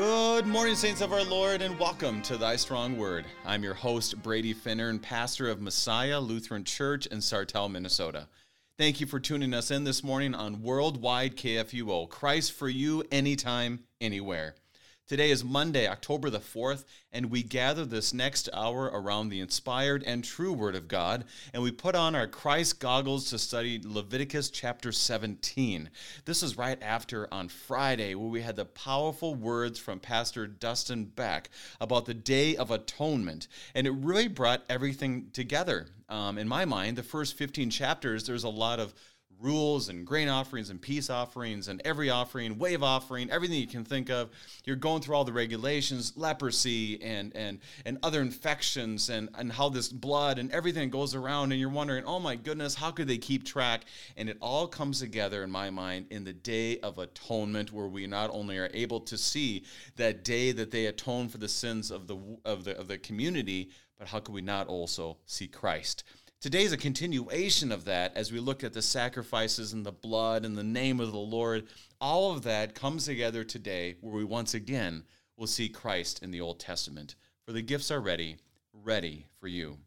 Good morning, saints of our Lord, and welcome to Thy Strong Word. I'm your host, Brady Finnern, and pastor of Messiah Lutheran Church in Sartell, Minnesota. Thank you for tuning us in this morning on Worldwide KFUO. Christ for you, anytime, anywhere. Today is Monday, October the 4th, and we gather this next hour around the inspired and true Word of God, and we put on our Christ goggles to study Leviticus chapter 17. This is right after on Friday, where we had the powerful words from Pastor Dustin Beck about the Day of Atonement, and it really brought everything together. Um, in my mind, the first 15 chapters, there's a lot of rules and grain offerings and peace offerings and every offering, wave offering, everything you can think of. You're going through all the regulations, leprosy and and and other infections and and how this blood and everything goes around and you're wondering, "Oh my goodness, how could they keep track?" And it all comes together in my mind in the day of atonement where we not only are able to see that day that they atone for the sins of the of the of the community, but how could we not also see Christ? Today is a continuation of that as we look at the sacrifices and the blood and the name of the Lord. All of that comes together today where we once again will see Christ in the Old Testament. For the gifts are ready, ready for you.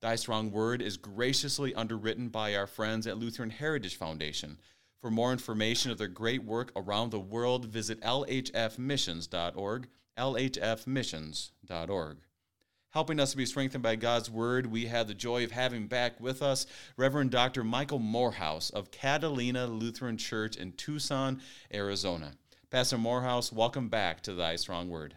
Thy Strong Word is graciously underwritten by our friends at Lutheran Heritage Foundation. For more information of their great work around the world, visit lhfmissions.org, lhfmissions.org helping us to be strengthened by God's word. We have the joy of having back with us Reverend Dr. Michael Morehouse of Catalina Lutheran Church in Tucson, Arizona. Pastor Morehouse, welcome back to Thy Strong Word.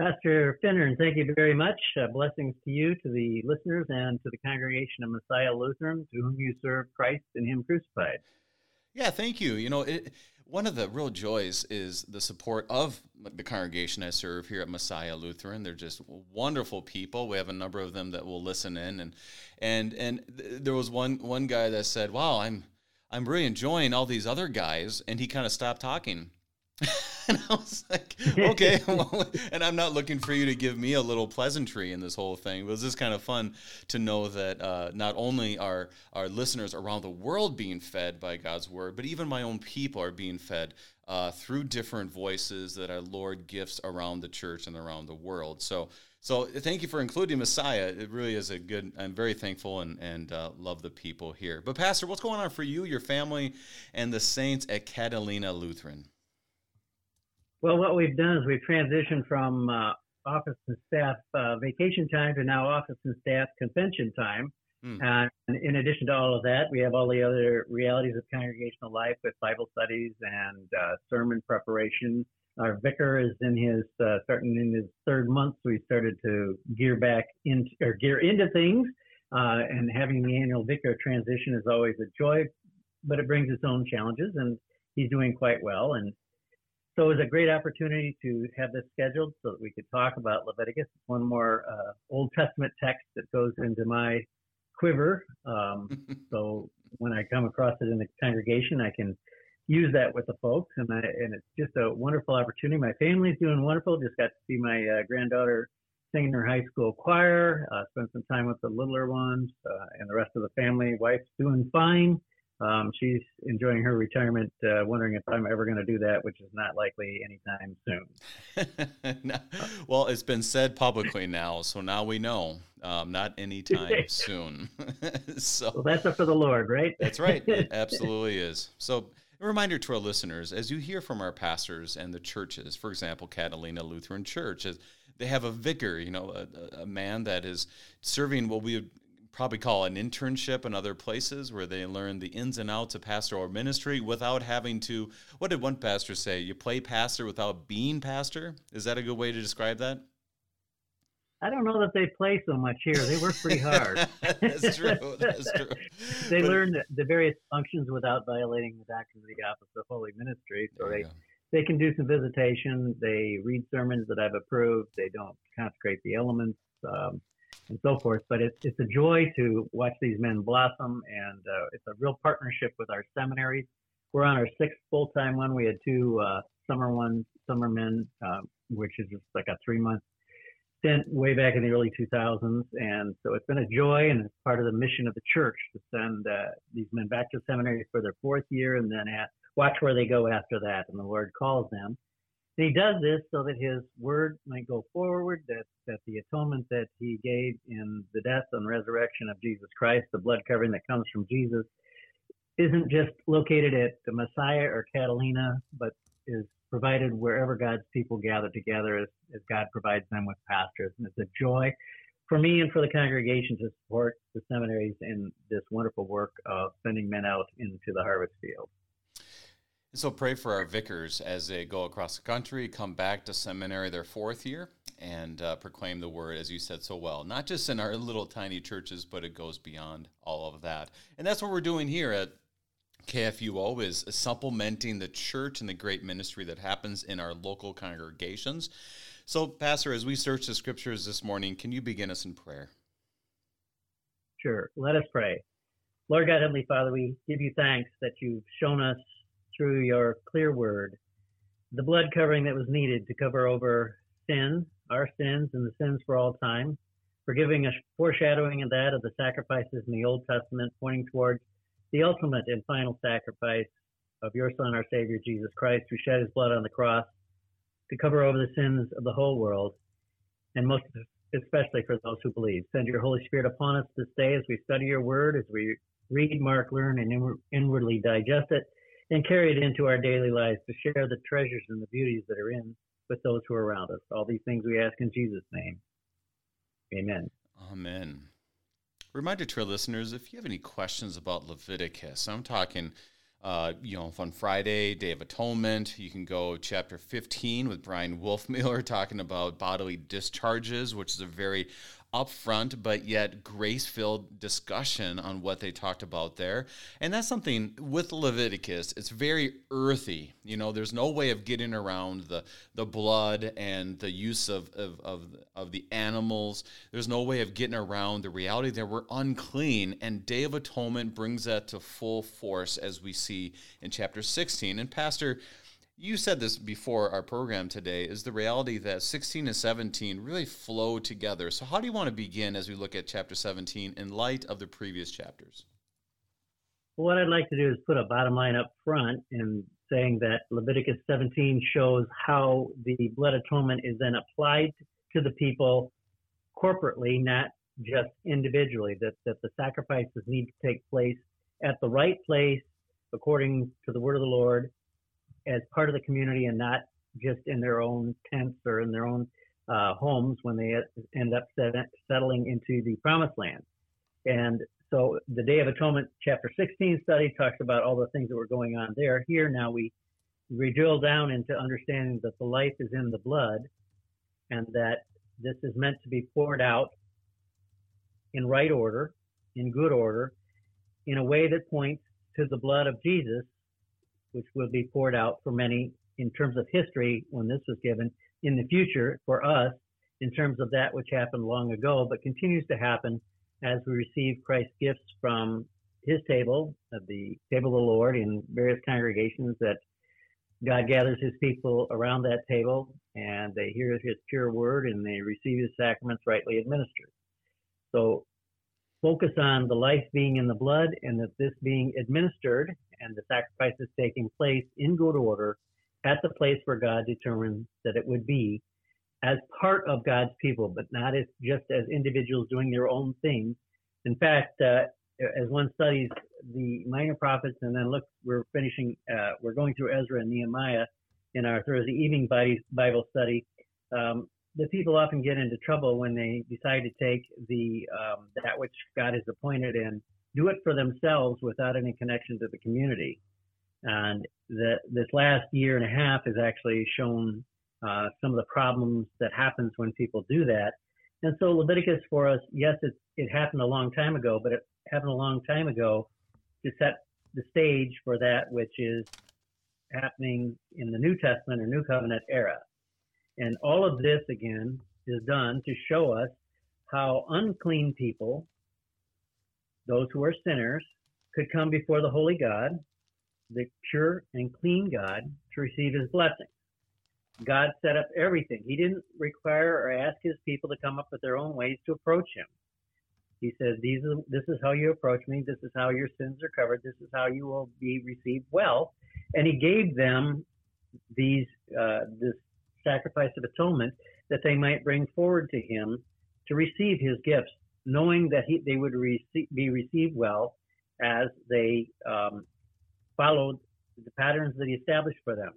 Pastor Finnern, thank you very much. Uh, blessings to you, to the listeners, and to the congregation of Messiah Lutheran, to whom you serve Christ and Him crucified. Yeah, thank you. You know, it, one of the real joys is the support of the congregation I serve here at Messiah Lutheran. They're just wonderful people. We have a number of them that will listen in, and and and there was one one guy that said, "Wow, I'm I'm really enjoying all these other guys," and he kind of stopped talking. and I was like, okay. Well, and I'm not looking for you to give me a little pleasantry in this whole thing. It was just kind of fun to know that uh, not only are our listeners around the world being fed by God's word, but even my own people are being fed uh, through different voices that our Lord gifts around the church and around the world. So, so thank you for including Messiah. It really is a good. I'm very thankful and and uh, love the people here. But Pastor, what's going on for you, your family, and the saints at Catalina Lutheran? Well, what we've done is we've transitioned from uh, office and staff uh, vacation time to now office and staff convention time. Mm. Uh, and in addition to all of that, we have all the other realities of congregational life with Bible studies and uh, sermon preparation. Our vicar is in his uh, starting in his third month, so we started to gear back into or gear into things. Uh, and having the annual vicar transition is always a joy, but it brings its own challenges. And he's doing quite well. And so it was a great opportunity to have this scheduled so that we could talk about Leviticus. One more uh, Old Testament text that goes into my quiver. Um, so when I come across it in the congregation, I can use that with the folks, and I, and it's just a wonderful opportunity. My family's doing wonderful. Just got to see my uh, granddaughter sing in her high school choir. Uh, spent some time with the littler ones, uh, and the rest of the family. Wife's doing fine. Um, she's enjoying her retirement, uh, wondering if I'm ever going to do that, which is not likely anytime soon. no. Well, it's been said publicly now, so now we know. Um, not anytime soon. so well, that's up for the Lord, right? that's right. It absolutely is. So, a reminder to our listeners as you hear from our pastors and the churches, for example, Catalina Lutheran Church, is they have a vicar, you know, a, a man that is serving what we probably call an internship in other places where they learn the ins and outs of pastoral ministry without having to what did one pastor say you play pastor without being pastor is that a good way to describe that I don't know that they play so much here. They work pretty hard. That's true. That's true. they but, learn the, the, various functions without violating the doctrine of the office of holy ministry. So they, they can do some visitation. They read sermons that I've approved. They don't consecrate the elements. Um, and so forth. But it's it's a joy to watch these men blossom, and uh, it's a real partnership with our seminaries. We're on our sixth full time one. We had two uh, summer ones, summer men, uh, which is just like a three month stint way back in the early 2000s, and so it's been a joy, and it's part of the mission of the church to send uh, these men back to seminary for their fourth year, and then at, watch where they go after that. And the Lord calls them And he does this so that his word might go forward, that, that the atonement that he gave in the death and resurrection of Jesus Christ, the blood covering that comes from Jesus, isn't just located at the Messiah or Catalina, but is provided wherever God's people gather together as, as God provides them with pastors. And it's a joy for me and for the congregation to support the seminaries in this wonderful work of sending men out into the harvest field. So pray for our vicars as they go across the country, come back to seminary their fourth year, and uh, proclaim the word, as you said so well, not just in our little tiny churches, but it goes beyond all of that. And that's what we're doing here at KFUO is supplementing the church and the great ministry that happens in our local congregations. So, Pastor, as we search the scriptures this morning, can you begin us in prayer? Sure. Let us pray. Lord God, Heavenly Father, we give you thanks that you've shown us through your clear word the blood covering that was needed to cover over sin, our sins, and the sins for all time, forgiving a foreshadowing of that of the sacrifices in the Old Testament, pointing towards the ultimate and final sacrifice of your Son, our Savior, Jesus Christ, who shed his blood on the cross to cover over the sins of the whole world, and most especially for those who believe. Send your Holy Spirit upon us this day as we study your word, as we read, mark, learn, and inwardly digest it, and carry it into our daily lives to share the treasures and the beauties that are in with those who are around us. All these things we ask in Jesus' name. Amen. Amen. Reminder to our listeners if you have any questions about Leviticus, I'm talking, uh, you know, on Friday, Day of Atonement, you can go chapter 15 with Bryan Wolfmueller talking about bodily discharges, which is a very upfront but yet grace filled discussion on what they talked about there. And that's something with Leviticus, it's very earthy. You know, there's no way of getting around the, the blood and the use of, of, of, of the animals. There's no way of getting around the reality that we're unclean. And Day of Atonement brings that to full force as we see in chapter 16. And Pastor, you said this before our program today is the reality that 16 and 17 really flow together. So, how do you want to begin as we look at chapter 17 in light of the previous chapters? Well, what I'd like to do is put a bottom line up front in saying that Leviticus 17 shows how the blood atonement is then applied to the people corporately, not just individually, that, that the sacrifices need to take place at the right place according to the word of the Lord as part of the community and not just in their own tents or in their own uh, homes when they end up set, settling into the promised land. And so the Day of Atonement, chapter 16 study talks about all the things that were going on there. Here now we we drill down into understanding that the life is in the blood and that this is meant to be poured out in right order, in good order, in a way that points to the blood of Jesus which will be poured out for many in terms of history when this was given in the future for us in terms of that which happened long ago, but continues to happen as we receive Christ's gifts from his table, the table of the Lord in various congregations that God gathers his people around that table and they hear his pure word and they receive his sacraments rightly administered. So focus on the life being in the blood and that this being administered and the sacrifices taking place in good order at the place where God determined that it would be as part of God's people, but not as just as individuals doing their own thing. In fact, uh, as one studies the minor prophets, and then look, we're finishing, uh, we're going through Ezra and Nehemiah in our Thursday evening Bible study. Um, the people often get into trouble when they decide to take the um, that which God has appointed and do it for themselves without any connection to the community. And that this last year and a half has actually shown uh, some of the problems that happens when people do that. And so Leviticus for us, yes, it, it happened a long time ago, but it happened a long time ago to set the stage for that which is happening in the New Testament or New Covenant era. And all of this, again, is done to show us how unclean people those who are sinners could come before the holy God, the pure and clean God, to receive his blessing. God set up everything. He didn't require or ask his people to come up with their own ways to approach him. He says, These are, This is how you approach me. This is how your sins are covered. This is how you will be received well. And he gave them these uh, this sacrifice of atonement that they might bring forward to him to receive his gifts, knowing that he, they would receive, be received well as they um, followed the patterns that he established for them.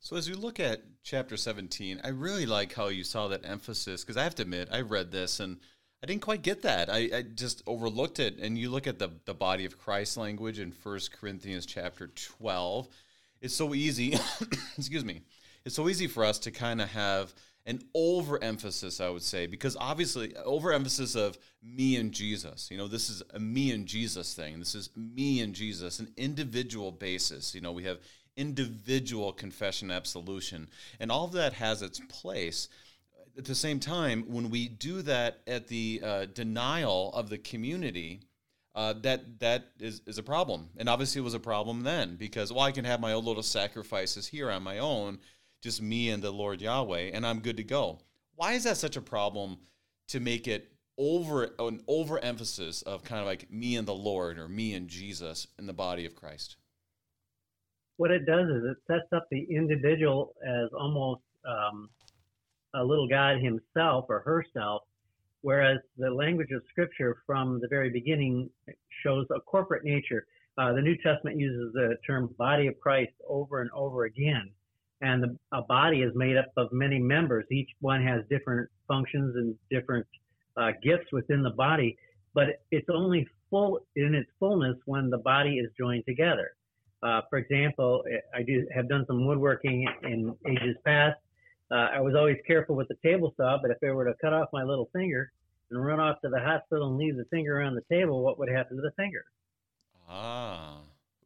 So, as we look at chapter 17, I really like how you saw that emphasis because I have to admit, I read this and I didn't quite get that. I, I, just overlooked it. And you look at the, the body of Christ language in 1 Corinthians chapter 12. It's so easy, excuse me, it's so easy for us to kind of have an overemphasis, I would say, because obviously, overemphasis of me and Jesus. You know, this is a me and Jesus thing. This is me and Jesus, an individual basis. You know, we have individual confession absolution, and all of that has its place at the same time, when we do that at the uh, denial of the community, uh, that that is, is a problem. And obviously, it was a problem then because well, I can have my own little sacrifices here on my own, just me and the Lord Yahweh, and I'm good to go. Why is that such a problem to make it over an overemphasis of kind of like me and the Lord or me and Jesus in the body of Christ? What it does is it sets up the individual as almost um, a little God himself or herself, whereas the language of Scripture from the very beginning shows a corporate nature. Uh, the New Testament uses the term body of Christ over and over again. And the, a body is made up of many members. Each one has different functions and different uh, gifts within the body, but it's only full in its fullness when the body is joined together. Uh, for example, I do have done some woodworking in ages past, uh, I was always careful with the table saw, but if I were to cut off my little finger and run off to the hospital and leave the finger on the table, what would happen to the finger? Ah,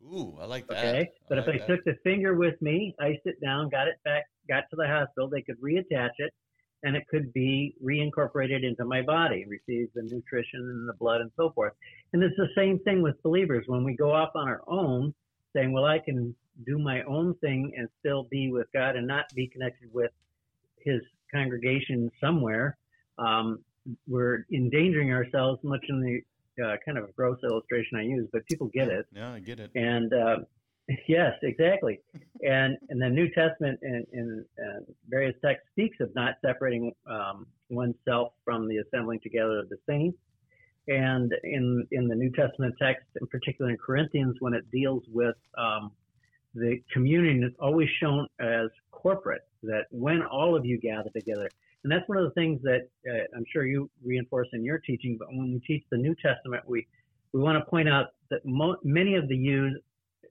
ooh, I like that. Okay, but if I that. took the finger with me, iced it down, got it back, got to the hospital, they could reattach it, and it could be reincorporated into my body, receive the nutrition and the blood and so forth. And it's the same thing with believers when we go off on our own, saying, "Well, I can do my own thing and still be with God and not be connected with his congregation somewhere, um, we're endangering ourselves much in the uh, kind of a gross illustration I use, but people get it. Yeah, I get it. And uh, yes, exactly. and and the New Testament in, in uh, various texts speaks of not separating um, oneself from the assembling together of the saints. And in in the New Testament text, in particular in Corinthians, when it deals with um, the communion, is always shown as corporate that when all of you gather together, and that's one of the things that uh, I'm sure you reinforce in your teaching, but when we teach the New Testament, we, we want to point out that mo- many of the yous,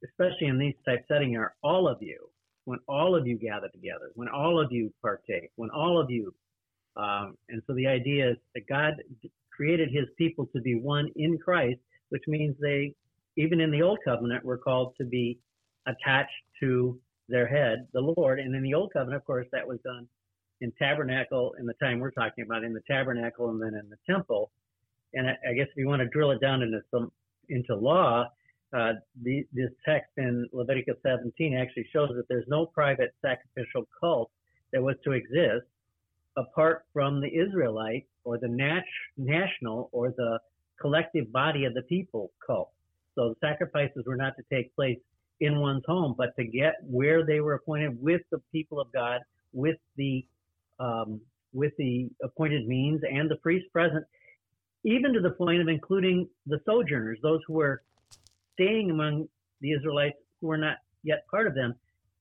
especially in these type setting, are all of you. When all of you gather together, when all of you partake, when all of you, um, and so the idea is that God created His people to be one in Christ, which means they, even in the Old Covenant, were called to be attached to their head, the Lord. And in the Old Covenant, of course, that was done in tabernacle in the time we're talking about, in the tabernacle and then in the temple. And I, I guess if you want to drill it down into some into law, uh, the, this text in Leviticus 17 actually shows that there's no private sacrificial cult that was to exist apart from the Israelite or the nat- national or the collective body of the people cult. So the sacrifices were not to take place in one's home, but to get where they were appointed with the people of God, with the um, with the appointed means and the priest present, even to the point of including the sojourners, those who were staying among the Israelites who were not yet part of them,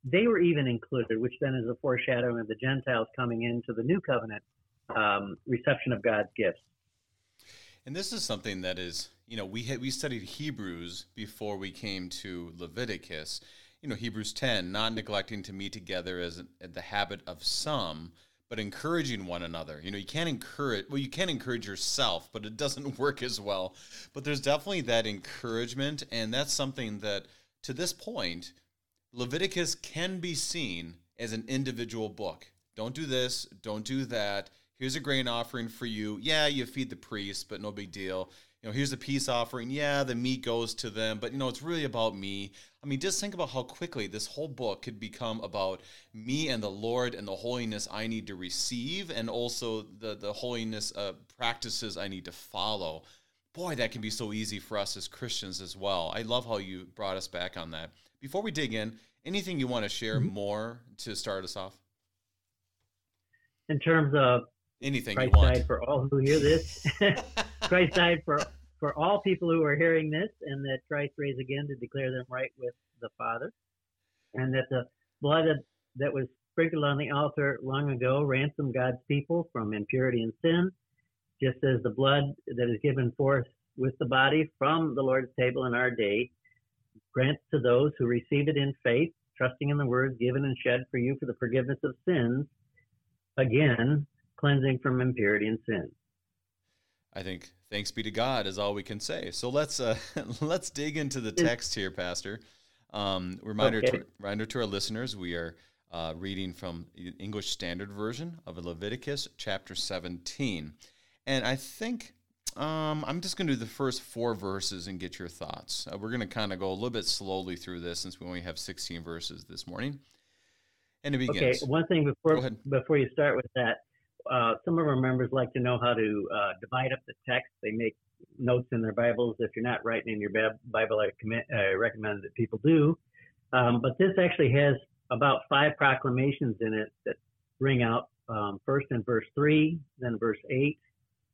they were even included, which then is a foreshadowing of the Gentiles coming into the new covenant um, reception of God's gifts. And this is something that is you know, we had, we studied Hebrews before we came to Leviticus. You know, Hebrews 10, not neglecting to meet together as the habit of some, but encouraging one another. You know, you can't encourage, well, you can encourage yourself, but it doesn't work as well. But there's definitely that encouragement, and that's something that, to this point, Leviticus can be seen as an individual book. Don't do this, don't do that. Here's a grain offering for you. Yeah, you feed the priest, but no big deal you know, here's a peace offering. Yeah, the meat goes to them, but you know, it's really about me. I mean, just think about how quickly this whole book could become about me and the Lord and the holiness I need to receive, and also the the holiness uh, practices I need to follow. Boy, that can be so easy for us as Christians as well. I love how you brought us back on that. Before we dig in, Anything you want to share mm-hmm. more to start us off? In terms of anything Christ you want. for all who hear this. Christ died for for all people who are hearing this, and that Christ raised again to declare them right with the Father, and that the blood that was sprinkled on the altar long ago ransomed God's people from impurity and sin, just as the blood that is given forth with the body from the Lord's table in our day grants to those who receive it in faith, trusting in the word given and shed for you for the forgiveness of sins, again, cleansing from impurity and sin. I think thanks be to God is all we can say. So let's uh, let's dig into the text here, Pastor. Um, reminder okay. to, reminder to our listeners: we are uh, reading from the English Standard Version of Leviticus chapter 17, and I think um, I'm just going to do the first four verses and get your thoughts. Uh, we're going to kind of go a little bit slowly through this since we only have 16 verses this morning. And it begins. Okay, one thing before before you start with that, uh, some of our members like to know how to uh, divide up the text. They make notes in their Bibles. If you're not writing in your Bible, I, commit, I recommend that people do. Um, but this actually has about five proclamations in it that ring out um, first in verse 3, then verse 8,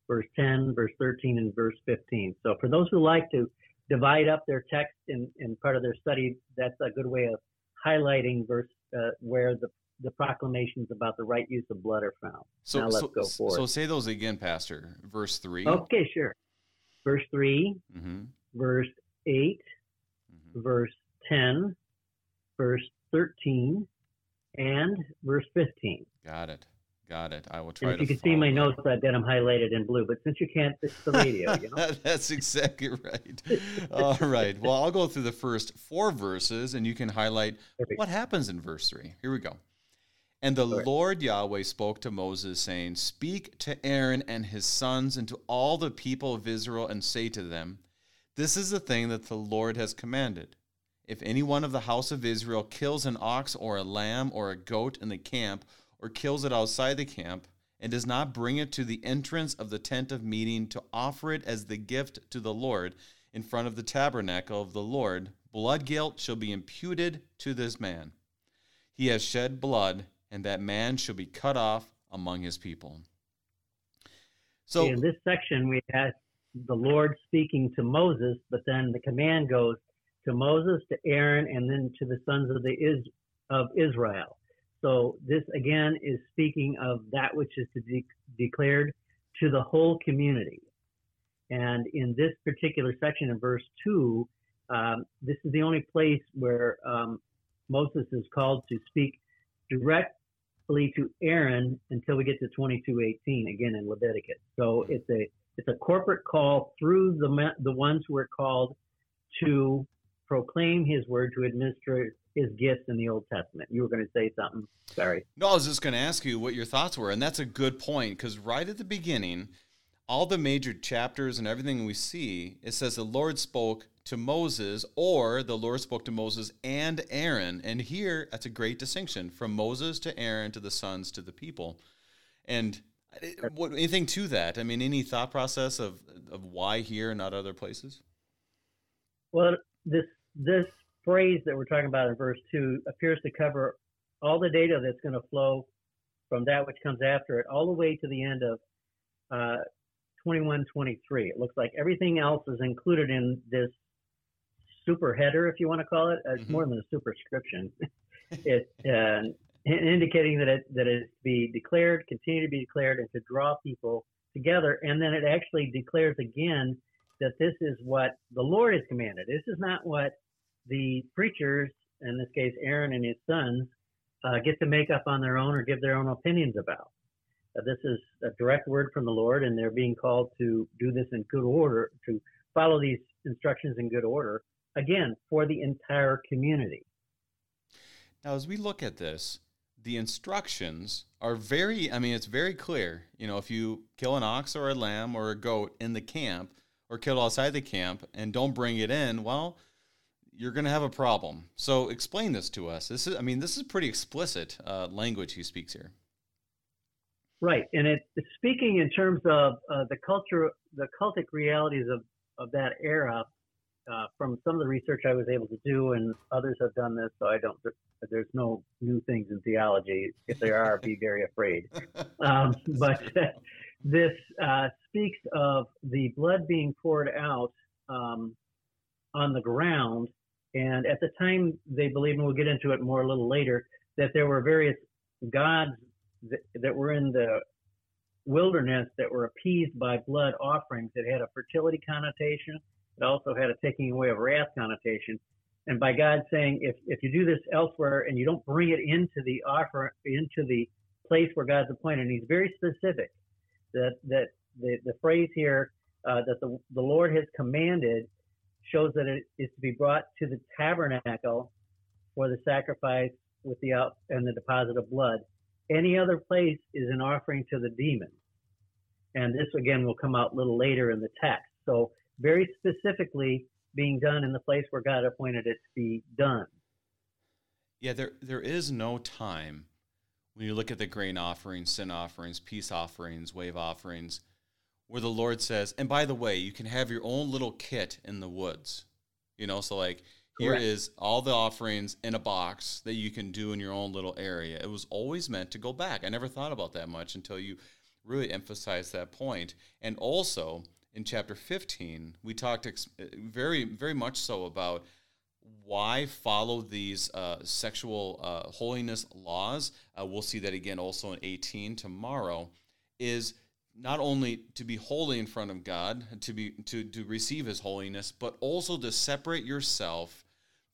verse 10, verse 13, and verse 15. So for those who like to divide up their text in, in part of their study, that's a good way of highlighting verse uh, where the the proclamations about the right use of blood are found. So, now let's so, go forward. So say those again, Pastor. Verse 3. Okay, sure. Verse 3, mm-hmm. verse 8, mm-hmm. verse 10, verse 13, and verse 15. Got it. Got it. I will try. And if you can see my notes, I've got them highlighted in blue. But since you can't, it's the radio. You know? That's exactly right. All right. Well, I'll go through the first four verses, and you can highlight what happens in verse three. Here we go. And the Lord Yahweh spoke to Moses, saying, Speak to Aaron and his sons and to all the people of Israel, and say to them, This is the thing that the Lord has commanded. If any one of the house of Israel kills an ox or a lamb or a goat in the camp, or kills it outside the camp, and does not bring it to the entrance of the tent of meeting to offer it as the gift to the Lord in front of the tabernacle of the Lord, blood guilt shall be imputed to this man. He has shed blood, and that man shall be cut off among his people. So in this section, we have the Lord speaking to Moses, but then the command goes to Moses, to Aaron, and then to the sons of the Is- of Israel. So this again is speaking of that which is to be declared to the whole community. And in this particular section in verse two, um, this is the only place where um, Moses is called to speak directly to Aaron until we get to 22:18 again in Leviticus. So it's a it's a corporate call through the the ones who are called to proclaim His word to administer his gifts in the Old Testament. You were going to say something. Sorry. No, I was just going to ask you what your thoughts were, and that's a good point because right at the beginning, all the major chapters and everything we see, it says the Lord spoke to Moses, or the Lord spoke to Moses and Aaron. And here, that's a great distinction from Moses to Aaron to the sons to the people. And what, anything to that? I mean, any thought process of of why here and not other places? Well, this this phrase that we're talking about in verse 2 appears to cover all the data that's going to flow from that which comes after it all the way to the end of uh, 2123. It looks like everything else is included in this super header, if you want to call it. It's mm-hmm. more than a superscription. it's uh, indicating that it that it be declared, continue to be declared, and to draw people together. And then it actually declares again that this is what the Lord has commanded. This is not what the preachers, in this case Aaron and his sons, uh, get to make up on their own or give their own opinions about. Uh, this is a direct word from the Lord, and they're being called to do this in good order, to follow these instructions in good order, again, for the entire community. Now, as we look at this, the instructions are very, I mean, it's very clear. You know, if you kill an ox or a lamb or a goat in the camp or kill outside the camp and don't bring it in, well, you're going to have a problem. So explain this to us. This is, I mean, this is pretty explicit uh, language he speaks here. Right, and it, it's speaking in terms of uh, the culture, the cultic realities of, of that era. uh, from some of the research I was able to do, and others have done this, so I don't. There's no new things in theology. If there are, be very afraid. Um, but this uh, speaks of the blood being poured out um, on the ground, and at the time they believed, and we'll get into it more a little later, that there were various gods that, were in the wilderness that were appeased by blood offerings. It had a fertility connotation. It also had a taking away of wrath connotation. And by God saying, if, if you do this elsewhere and you don't bring it into the offer, into the place where God's appointed, and He's very specific that, that the, the phrase here uh, that the, the Lord has commanded shows that it is to be brought to the tabernacle for the sacrifice with the out and the deposit of blood. Any other place is an offering to the demon. And this again will come out a little later in the text. So very specifically being done in the place where God appointed it to be done. Yeah, there there is no time when you look at the grain offerings, sin offerings, peace offerings, wave offerings, where the Lord says, and by the way, you can have your own little kit in the woods. You know, so like here Correct. is all the offerings in a box that you can do in your own little area. It was always meant to go back. I never thought about that much until you really emphasized that point. And also in chapter 15, we talked ex- very, very much so about why follow these uh, sexual uh, holiness laws. Uh, we'll see that again also in 18 tomorrow. Is not only to be holy in front of God, to be to to receive His holiness, but also to separate yourself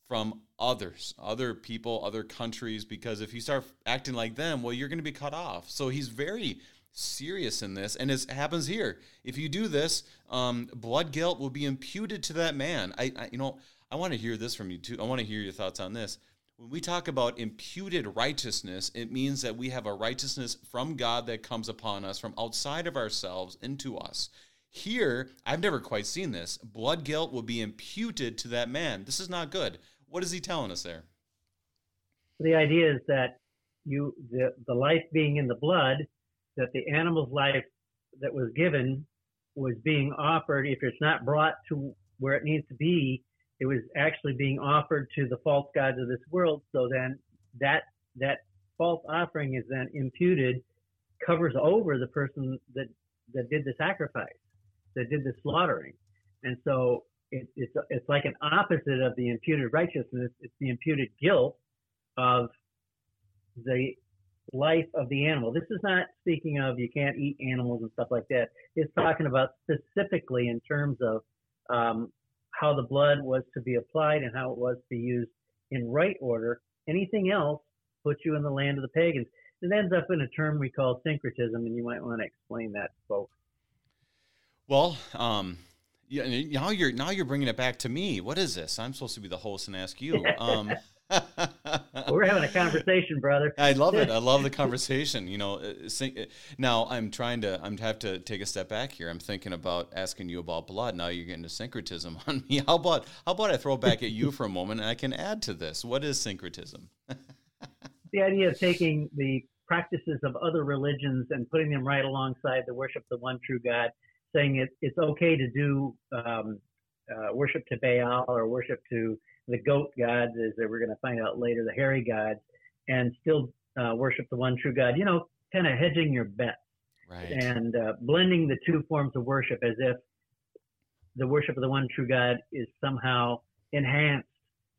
from others, other people, other countries, because if you start acting like them, well, you're going to be cut off. So he's very serious in this, and it happens here. If you do this, um, blood guilt will be imputed to that man. I, I you know, I want to hear this from you too. I want to hear your thoughts on this. When we talk about imputed righteousness, it means that we have a righteousness from God that comes upon us from outside of ourselves into us. Here, I've never quite seen this. Blood guilt will be imputed to that man. This is not good. What is he telling us there? The idea is that you the, the life being in the blood, that the animal's life that was given was being offered. If it's not brought to where it needs to be, it was actually being offered to the false gods of this world. So then that that false offering is then imputed, covers over the person that that did the sacrifice, that did the slaughtering, and so it, it's it's like an opposite of the imputed righteousness. It's the imputed guilt of the life of the animal. This is not speaking of you can't eat animals and stuff like that. It's talking about specifically in terms of um, how the blood was to be applied and how it was to be used in right order. Anything else puts you in the land of the pagans. It ends up in a term we call syncretism, and you might want to explain that, folks. Well, um, yeah, now you're now you're bringing it back to me. What is this? I'm supposed to be the host and ask you. Um, We're having a conversation, brother. I love it. I love the conversation. You know, uh, uh, now I'm trying to. I'm have to take a step back here. I'm thinking about asking you about blood. Now you're getting to syncretism on me. How about how about I throw back at you for a moment and I can add to this. What is syncretism? the idea of taking the practices of other religions and putting them right alongside the worship of the one true God saying it, it's okay to do um, uh, worship to Baal or worship to the goat gods, as we're going to find out later, the hairy gods, and still uh, worship the one true God. You know, kind of hedging your bets right. and uh, blending the two forms of worship as if the worship of the one true God is somehow enhanced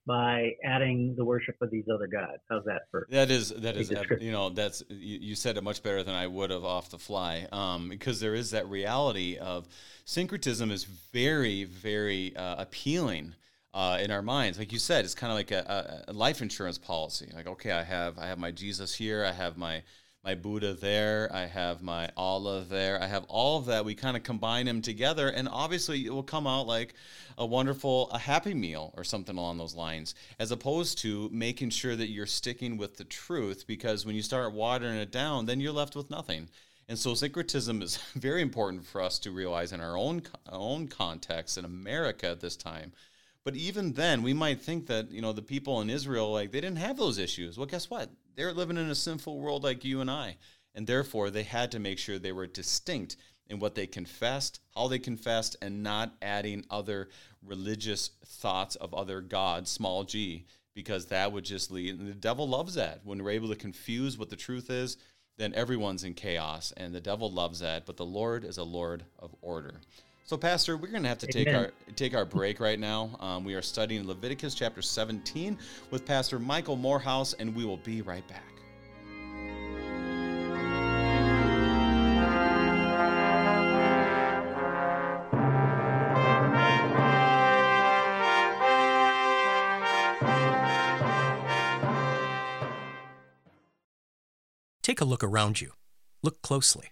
by adding the worship of these other gods. How's that for? That is that is you know that's you, you, said it much better than I would have off the fly um, because there is that reality of syncretism is very very uh, appealing. Uh, in our minds, like you said, it's kind of like a, a life insurance policy. Like, okay, I have I have my Jesus here, I have my my Buddha there, I have my Allah there, I have all of that. We kind of combine them together, and obviously it will come out like a wonderful, a happy meal or something along those lines, as opposed to making sure that you're sticking with the truth. Because when you start watering it down, then you're left with nothing. And so syncretism is very important for us to realize in our own own context in America at this time. But even then, we might think that you know the people in Israel like they didn't have those issues. Well, guess what? They're living in a sinful world like you and I, and therefore they had to make sure they were distinct. in what they confessed, how they confessed, and not adding other religious thoughts of other gods, small g, because that would just lead. And the devil loves that. When we're able to confuse what the truth is, then everyone's in chaos, and the devil loves that. But the Lord is a Lord of order. So, Pastor, we're going to have to take our take our break right now. Um, we are studying Leviticus chapter 17 with Pastor Michael Morehouse, and we will be right back. Take a look around you. Look closely.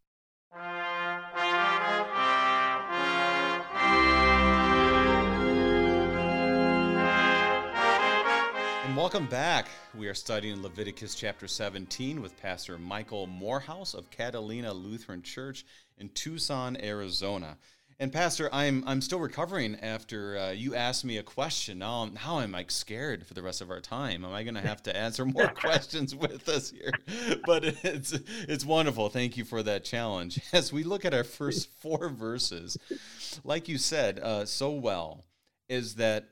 And welcome back. We are studying Leviticus chapter 17 with Pastor Michael Morehouse of Catalina Lutheran Church in Tucson, Arizona. And Pastor, I'm I'm still recovering after uh, you asked me a question. Now, I'm, now I'm like scared for the rest of our time. Am I going to have to answer more questions with us here? But it's it's wonderful. Thank you for that challenge. As we look at our first four verses, like you said uh, so well, is that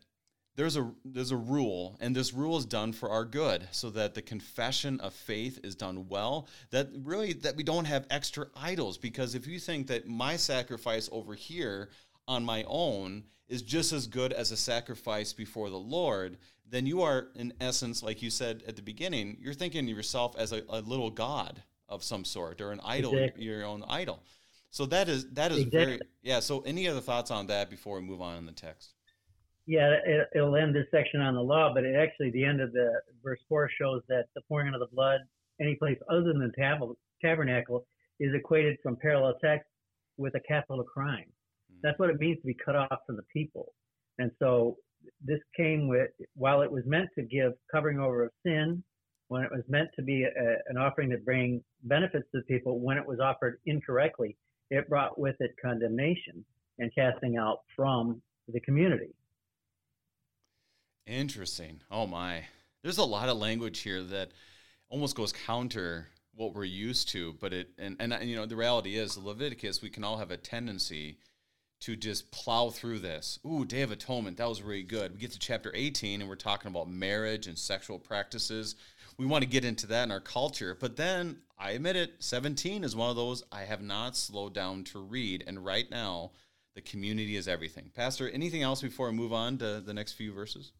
there's a there's a rule and this rule is done for our good so that the confession of faith is done well that really that we don't have extra idols because if you think that my sacrifice over here on my own is just as good as a sacrifice before the lord then you are in essence like you said at the beginning you're thinking of yourself as a, a little god of some sort or an idol exactly. your own idol so that is that is exactly. very yeah so any other thoughts on that before we move on in the text yeah, it, will end this section on the law, but it actually, the end of the verse 4 shows that the pouring of the blood any place other than the tab- tabernacle is equated from parallel text with a capital crime. Mm-hmm. That's what it means to be cut off from the people. And so this came with, while it was meant to give covering over of sin, when it was meant to be a, an offering that bring benefits to the people, when it was offered incorrectly, it brought with it condemnation and casting out from the community. Interesting. Oh my. There's a lot of language here that almost goes counter what we're used to, but it and and, you know the reality is Leviticus we can all have a tendency to just plow through this. Ooh, Day of Atonement, that was really good. We get to chapter 18 and we're talking about marriage and sexual practices. We want to get into that in our culture, but then I admit it, 17 is one of those I have not slowed down to read and right now the community is everything. Pastor, anything else before we move on to the next few verses?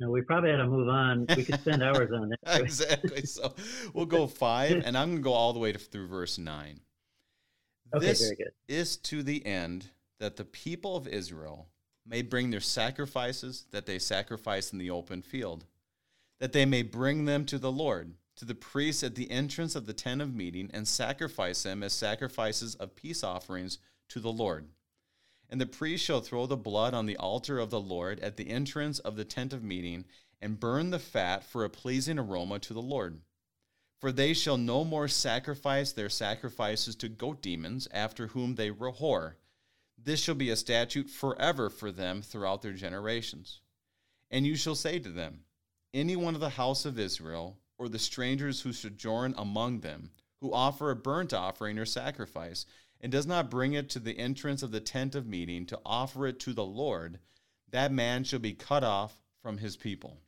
No, we probably had to move on. We could spend hours on that. exactly. So we'll go five, and I'm going to go all the way to, through verse nine. Okay, this very good. is to the end that the people of Israel may bring their sacrifices that they sacrifice in the open field, that they may bring them to the Lord, to the priests at the entrance of the tent of meeting, and sacrifice them as sacrifices of peace offerings to the Lord. And the priest shall throw the blood on the altar of the Lord at the entrance of the tent of meeting, and burn the fat for a pleasing aroma to the Lord. For they shall no more sacrifice their sacrifices to goat demons, after whom they whore. This shall be a statute forever for them throughout their generations. And you shall say to them, Any one of the house of Israel, or the strangers who sojourn among them, who offer a burnt offering or sacrifice, and does not bring it to the entrance of the tent of meeting to offer it to the Lord, that man shall be cut off from his people.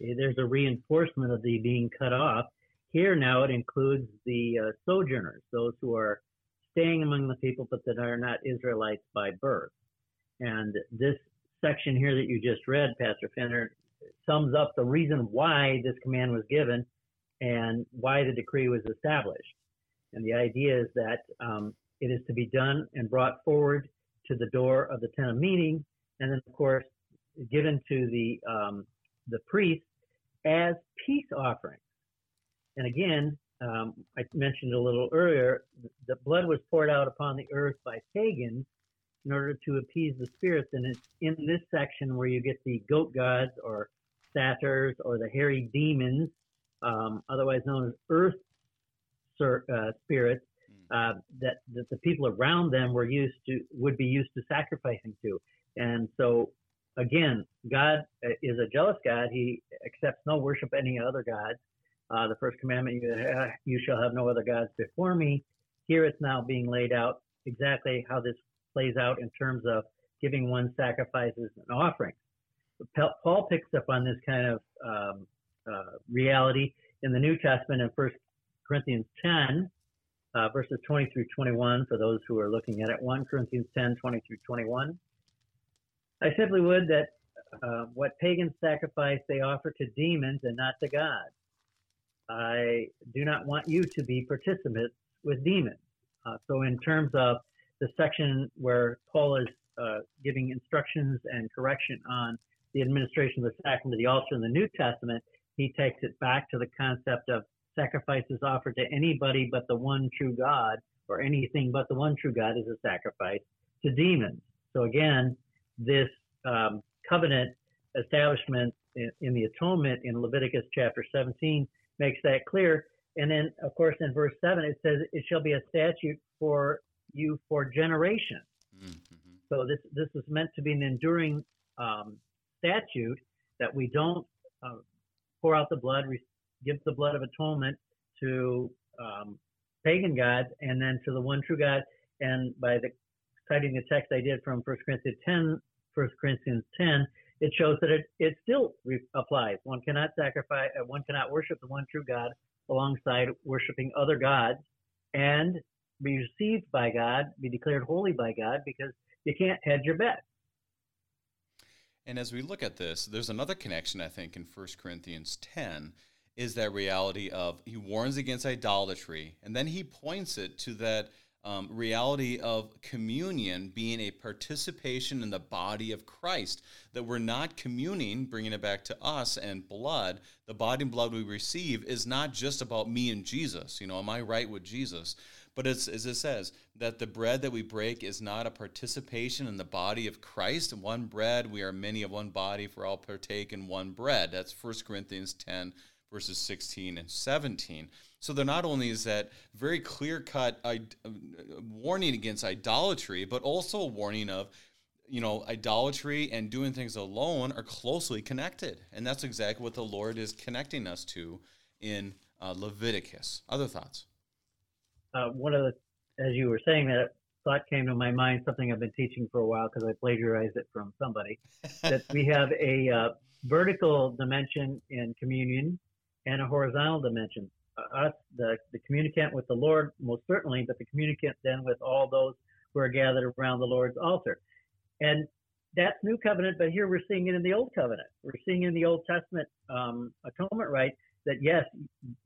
There's a reinforcement of the being cut off. Here now it includes the uh, sojourners, those who are staying among the people but that are not Israelites by birth. And this section here that you just read, Pastor Finnern, sums up the reason why this command was given and why the decree was established. And the idea is that um, it is to be done and brought forward to the door of the tent of meeting, and then of course given to the um, the priest as peace offerings. And again, um, I mentioned a little earlier, the blood was poured out upon the earth by pagans in order to appease the spirits. And it's in this section where you get the goat gods or satyrs or the hairy demons, um, otherwise known as earth uh, spirits, hmm. uh, that, that the people around them were used to would be used to sacrificing to. And so, again, God uh, is a jealous God. He accepts no worship any other gods. Uh, the first commandment, you, uh, you shall have no other gods before me. Here it's now being laid out exactly how this plays out in terms of giving one sacrifices and offerings. Paul picks up on this kind of um, uh, reality in the New Testament in 1 Corinthians 10, uh, verses 20 through 21, for those who are looking at it. 1 Corinthians 10, 20 through 21. I simply would that uh, what pagans sacrifice they offer to demons and not to God. I do not want you to be participants with demons. Uh, so, in terms of the section where Paul is uh, giving instructions and correction on the administration of the sacrament of the altar in the New Testament, he takes it back to the concept of sacrifices offered to anybody but the one true God, or anything but the one true God is a sacrifice to demons. So again, this um, covenant establishment in, in, the atonement in Leviticus chapter 17 makes that clear. And then, of course, in verse 7, it says, It shall be a statute for you for generations. Mm-hmm. So this, this is meant to be an enduring um, statute that we don't uh, pour out the blood, give the blood of atonement to um, pagan gods and then to the one true God. And by the citing the text I did from 1 Corinthians 10, 1 Corinthians 10, it shows that it, it still re- applies. One cannot sacrifice, uh, one cannot worship the one true God alongside worshiping other gods and be received by God, be declared holy by God, because you can't hedge your bet. And as we look at this, there's another connection, I think, in 1 Corinthians 10 is that reality of he warns against idolatry, and then he points it to that um, reality of communion being a participation in the body of Christ. That we're not communing, bringing it back to us and blood. The body and blood we receive is not just about me and Jesus. You know, am I right with Jesus? But it's, as it says, that the bread that we break is not a participation in the body of Christ. One bread, we are many of one body, for all partake in one bread. That's 1 Corinthians 10, verses 16 and 17. So there not only is that very clear cut warning against idolatry, but also a warning of, you know, idolatry and doing things alone are closely connected. And that's exactly what the Lord is connecting us to in uh, Leviticus. Other thoughts? uh, one of the, as you were saying that, thought came to my mind, something I've been teaching for a while because I plagiarized it from somebody, that we have a uh, vertical dimension in communion and a horizontal dimension. Uh, us, the, the communicant with the Lord, most certainly, but the communicant then with all those who are gathered around the Lord's altar. And that's new covenant, but here we're seeing it in the old covenant. We're seeing in the Old Testament um, atonement rite that yes,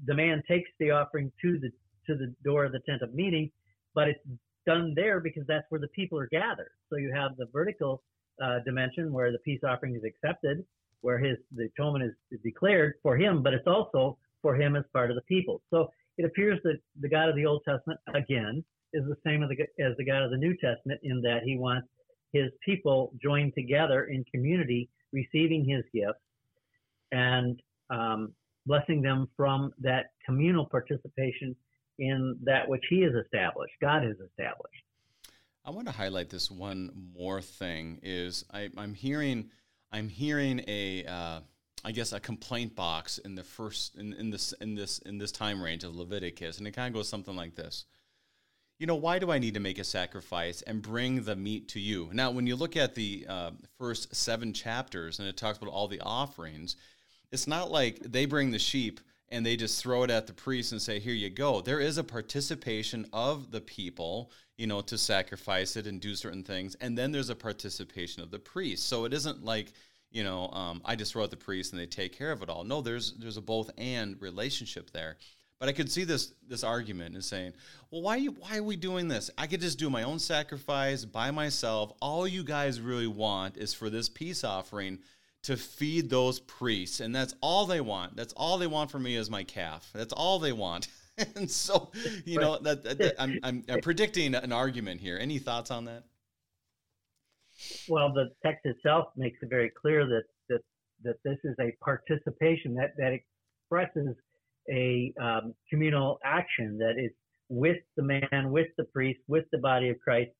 the man takes the offering to the to the door of the tent of meeting, but it's done there because that's where the people are gathered. So you have the vertical uh, dimension where the peace offering is accepted, where his the atonement is, declared for him, but it's also for him as part of the people. So it appears that the God of the Old Testament again is the same as the, as the God of the New Testament in that he wants his people joined together in community, receiving his gifts and um, blessing them from that communal participation in that which He has established, God has established. I want to highlight this one more thing. Is I, am hearing, I'm hearing a, uh, I guess a complaint box in the first in, in this in this in this time range of Leviticus, and it kind of goes something like this. You know, why do I need to make a sacrifice and bring the meat to you? Now, when you look at the uh, first seven chapters and it talks about all the offerings, it's not like they bring the sheep and they just throw it at the priest and say, "Here you go." There is a participation of the people, you know, to sacrifice it and do certain things, and then there's a participation of the priest. So it isn't like you know, um, I just throw at the priest and they take care of it all. No, there's there's a both and relationship there. But I could see this this argument and saying, well, why you, why are we doing this? I could just do my own sacrifice by myself. All you guys really want is for this peace offering to feed those priests. And that's all they want. That's all they want from me is my calf. That's all they want. And so you know that, that, that I'm, I'm, I'm predicting an argument here. Any thoughts on that? Well, the text itself makes it very clear that that that this is a participation that that expresses a um, communal action that is with the man, with the priest, with the body of Christ.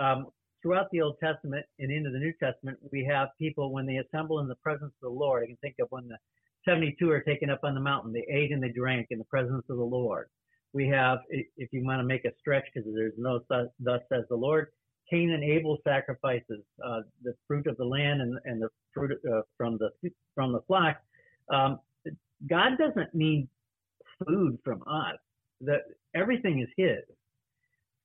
Um, throughout the Old Testament and into the New Testament, we have people when they assemble in the presence of the Lord. I can think of when the 72 are taken up on the mountain, they ate and they drank in the presence of the Lord. We have, if you want to make a stretch, because there's no thus says the Lord, Cain and Abel sacrifices, uh, the fruit of the land and, and the fruit uh, from the from the flock. Um, God doesn't need food from us. That everything is His.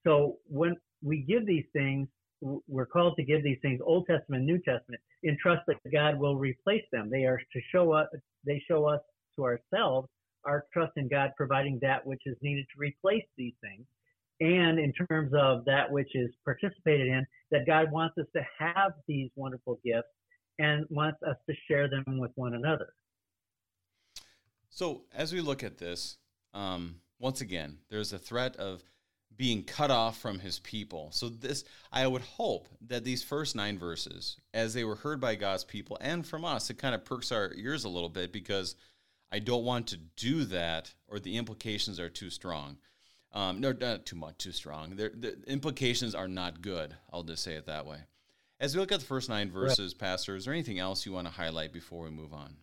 So when we give these things, we're called to give these things, Old Testament, New Testament, in trust that God will replace them. They are to show us, they show us to ourselves our trust in God providing that which is needed to replace these things. And in terms of that which is participated in, that God wants us to have these wonderful gifts and wants us to share them with one another. So, as we look at this, um, once again, there's a threat of being cut off from his people. So this I would hope that these first 9 verses as they were heard by God's people and from us it kind of perks our ears a little bit because I don't want to do that or the implications are too strong. Um, no, not too much, too strong. They're, the implications are not good. I'll just say it that way. As we look at the first nine verses, right. Pastor, is there anything else you want to highlight before we move on?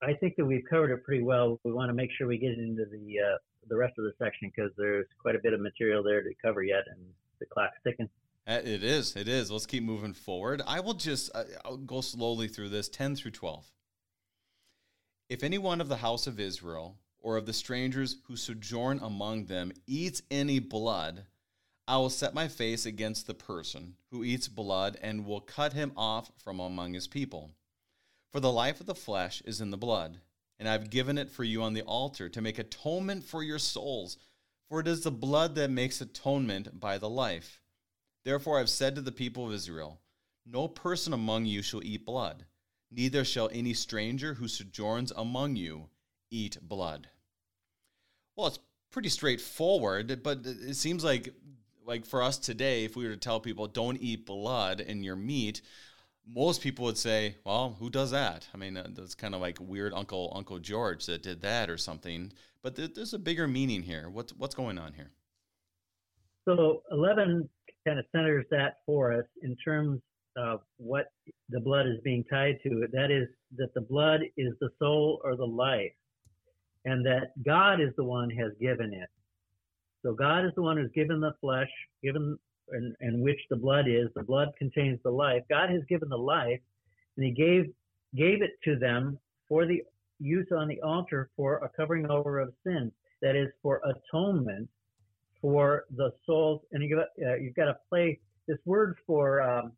I think that we've covered it pretty well. We want to make sure we get into the uh, the rest of the section because there's quite a bit of material there to cover yet, and the clock's ticking. Uh, it is. It is. Let's keep moving forward. I will just uh, I'll go slowly through this 10 through 12. If any one of the house of Israel or of the strangers who sojourn among them eats any blood, I will set my face against the person who eats blood and will cut him off from among his people. For the life of the flesh is in the blood and I've given it for you on the altar to make atonement for your souls. For it is the blood that makes atonement by the life. Therefore I've said to the people of Israel, No person among you shall eat blood, neither shall any stranger who sojourns among you eat blood. Well, it's pretty straightforward, but it seems like like for us today, if we were to tell people don't eat blood in your meat, most people would say, "Well, who does that?" I mean, uh, that's kind of like weird Uncle Uncle George that did that or something. But th- there's a bigger meaning here. What's what's going on here? So eleven kind of centers that for us in terms of what the blood is being tied to. That is that the blood is the soul or the life, and that God is the one has given it. So God is the one who's given the flesh, given and, and which the blood is. The blood contains the life. God has given the life, and He gave gave it to them for the use on the altar for a covering over of sins. That is for atonement for the souls. And you uh, you've got to play this word for. Um,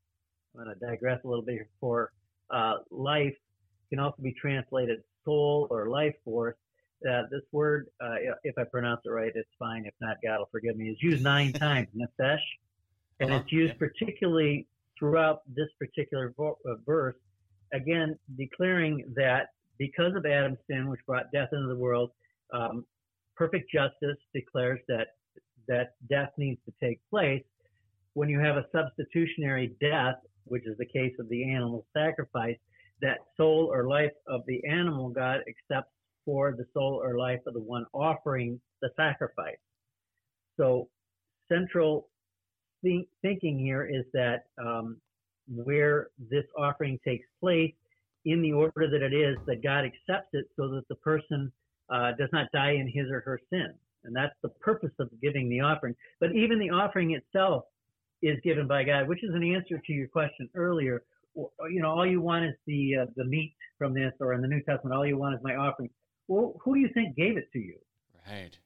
I'm going to digress a little bit here. For uh, life can also be translated soul or life force. Uh, this word, uh, if I pronounce it right, it's fine. If not, God will forgive me. Is used nine times. Nefesh, and uh-huh. it's used yeah. particularly throughout this particular uh, verse, again declaring that because of Adam's sin, which brought death into the world, um, perfect justice declares that that death needs to take place. When you have a substitutionary death, which is the case of the animal sacrifice, that soul or life of the animal God accepts for the soul or life of the one offering the sacrifice. So, central think, thinking here is that um, where this offering takes place in the order that it is, that God accepts it so that the person uh, does not die in his or her sin. And that's the purpose of giving the offering. But even the offering itself is given by God, which is an answer to your question earlier. You know, all you want is the uh, the meat from this, or in the New Testament, all you want is my offering. Well, who do you think gave it to you? Right,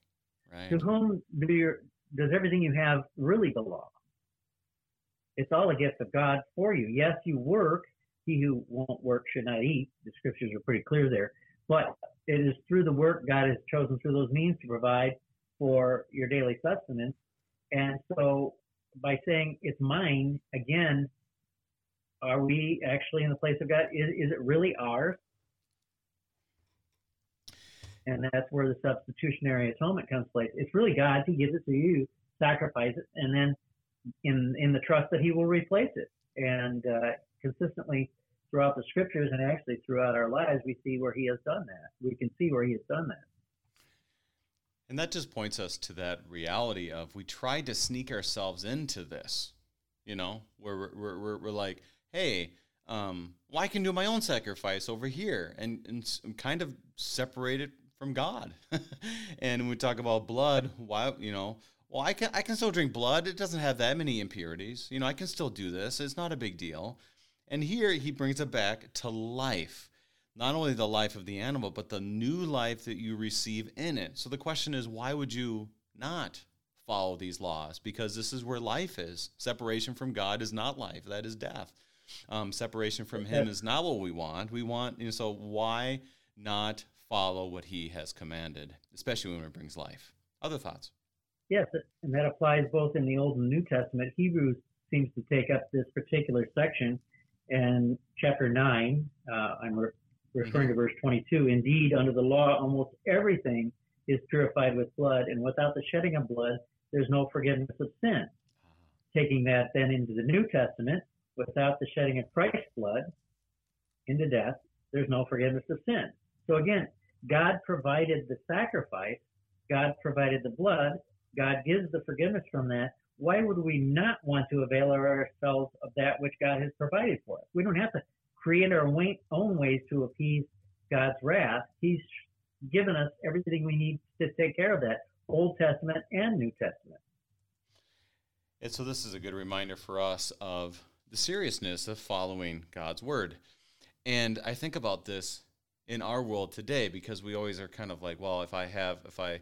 right. To whom do your, does everything you have really belong? It's all a gift of God for you. Yes, you work. He who won't work should not eat. The scriptures are pretty clear there. But it is through the work God has chosen through those means to provide for your daily sustenance. And so by saying it's mine, again, are we actually in the place of God? Is, is it really ours? And that's where the substitutionary atonement comes place. It's really God. He gives it to you, sacrifice it, and then in in the trust that He will replace it. And uh, consistently throughout the scriptures and actually throughout our lives, we see where He has done that. We can see where He has done that. And that just points us to that reality of we try to sneak ourselves into this, you know, where we're, we're, we're, like, hey, um, well, I can do my own sacrifice over here and, and kind of separate it from God. and we talk about blood, why, you know, well, I can, I can still drink blood. It doesn't have that many impurities. You know, I can still do this. It's not a big deal. And here he brings it back to life. Not only the life of the animal, but the new life that you receive in it. So the question is, why would you not follow these laws? Because this is where life is. Separation from God is not life, that is death. Um, separation from Him is not what we want. We want, you know, so why not follow what He has commanded, especially when it brings life? Other thoughts? Yes, and that applies both in the Old and New Testament. Hebrews seems to take up this particular section, and chapter 9, uh, I'm re- referring to verse 22. Indeed, under the law, almost everything is purified with blood, and without the shedding of blood, there's no forgiveness of sin. Taking that then into the New Testament, without the shedding of Christ's blood into death, there's no forgiveness of sin. So again, God provided the sacrifice, God provided the blood, God gives the forgiveness from that. Why would we not want to avail ourselves of that which God has provided for us? We don't have to create our own ways to appease God's wrath. He's given us everything we need to take care of that, Old Testament and New Testament. And so this is a good reminder for us of the seriousness of following God's word. And I think about this in our world today because we always are kind of like, well, if I have, if I,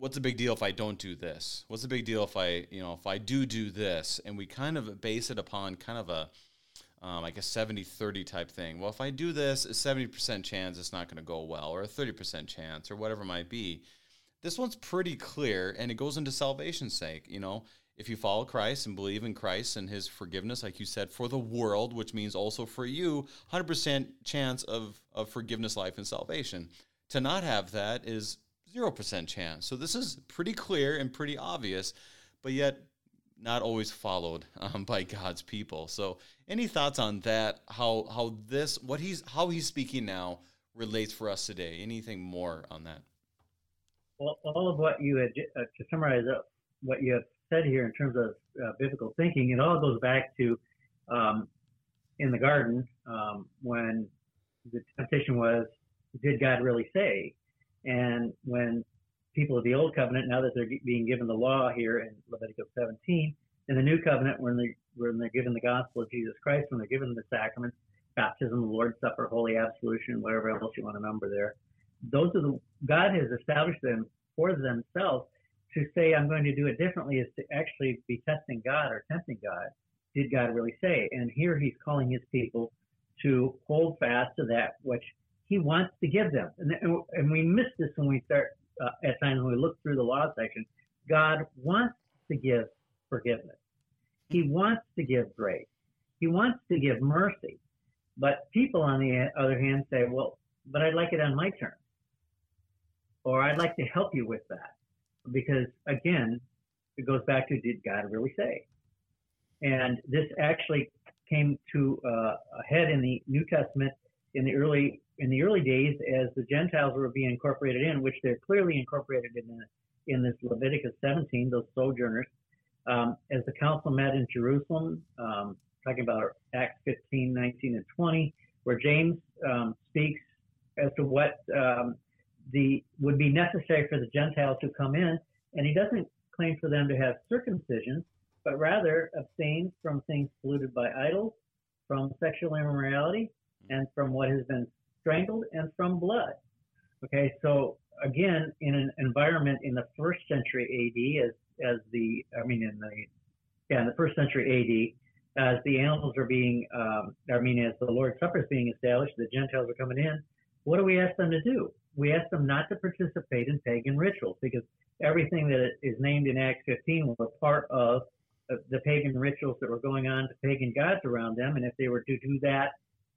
what's the big deal if I don't do this? What's the big deal if I, you know, if I do do this? And we kind of base it upon kind of a, um, like a 70 30 type thing. Well, if I do this, a 70% chance it's not going to go well, or a 30% chance, or whatever it might be. This one's pretty clear, and it goes into salvation's sake. You know, if you follow Christ and believe in Christ and his forgiveness, like you said, for the world, which means also for you, 100% chance of, of forgiveness, life, and salvation. To not have that is 0% chance. So this is pretty clear and pretty obvious, but yet not always followed um, by God's people. So any thoughts on that? How, how this, what he's, how he's speaking now relates for us today? Anything more on that? Well, all of what you had, uh, to summarize up what you have said here in terms of uh, biblical thinking, it all goes back to um, in the garden um, when the temptation was, did God really say? And when people of the old covenant, now that they're being given the law here in Leviticus 17, in the new covenant, when they when they're given the gospel of Jesus Christ, when they're given the sacraments, baptism, the Lord's Supper, holy absolution, whatever else you want to number there, those are the God has established them for themselves to say I'm going to do it differently is to actually be testing God or tempting God. Did God really say? And here he's calling his people to hold fast to that which he wants to give them. And, and we miss this when we start, uh, at times when we look through the law section. God wants to give forgiveness. He wants to give grace. He wants to give mercy. But people, on the other hand, say, well, but I'd like it on my terms. Or I'd like to help you with that because again, it goes back to did God really say? And this actually came to uh, a head in the New Testament in the early in the early days as the Gentiles were being incorporated in, which they're clearly incorporated in the, in this Leviticus 17, those sojourners. Um, as the council met in Jerusalem, um, talking about Acts 15, 19, and 20, where James um, speaks as to what um, the would be necessary for the Gentiles to come in, and he doesn't claim for them to have circumcision, but rather abstain from things polluted by idols, from sexual immorality, and from what has been strangled, and from blood. Okay, so again, in an environment in the first century AD, as as the I mean in the yeah in the first century AD, as the animals are being um, I mean as the Lord's Supper is being established, the Gentiles are coming in. What do we ask them to do? we ask them not to participate in pagan rituals because everything that is named in Acts 15 were part of the pagan rituals that were going on to pagan gods around them. And if they were to do that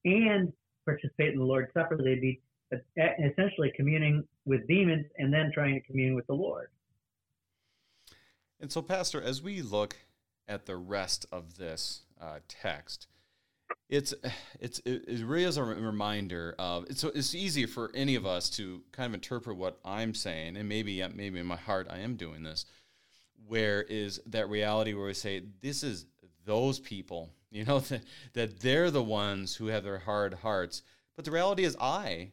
and participate in the Lord's Supper, they'd be essentially communing with demons and then trying to commune with the Lord. And so, Pastor, as we look at the rest of this uh, text, it's it's it really is a reminder of it's it's easy for any of us to kind of interpret what I'm saying, and maybe maybe in my heart I am doing this. Where is that reality where we say this is those people, you know, that, that they're the ones who have their hard hearts, but the reality is I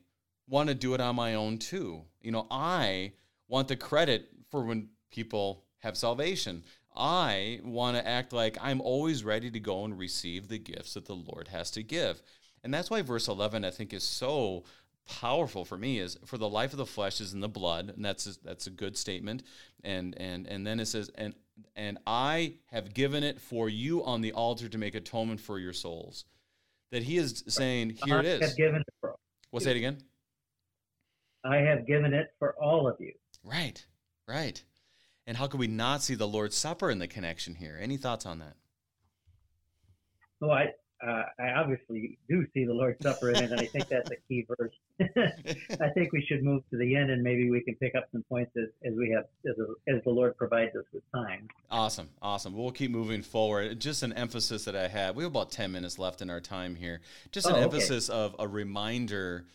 want to do it on my own too. You know, I want the credit for when people have salvation. I want to act like I'm always ready to go and receive the gifts that the Lord has to give. And that's why verse 11 I think is so powerful for me is for the life of the flesh is in the blood and that's a, that's a good statement and and and then it says and and I have given it for you on the altar to make atonement for your souls. That he is saying here I it is. given it for what's that again. I have given it for all of you. Right right. And how could we not see the Lord's Supper in the connection here? Any thoughts on that? Well, I, uh, I obviously do see the Lord's Supper in it, and I think that's a key verse. I think we should move to the end, and maybe we can pick up some points as, as we have as, a, as the Lord provides us with time. Awesome, awesome. We'll keep moving forward. Just an emphasis that I have. We have about ten minutes left in our time here. Just an oh, okay. emphasis of a reminder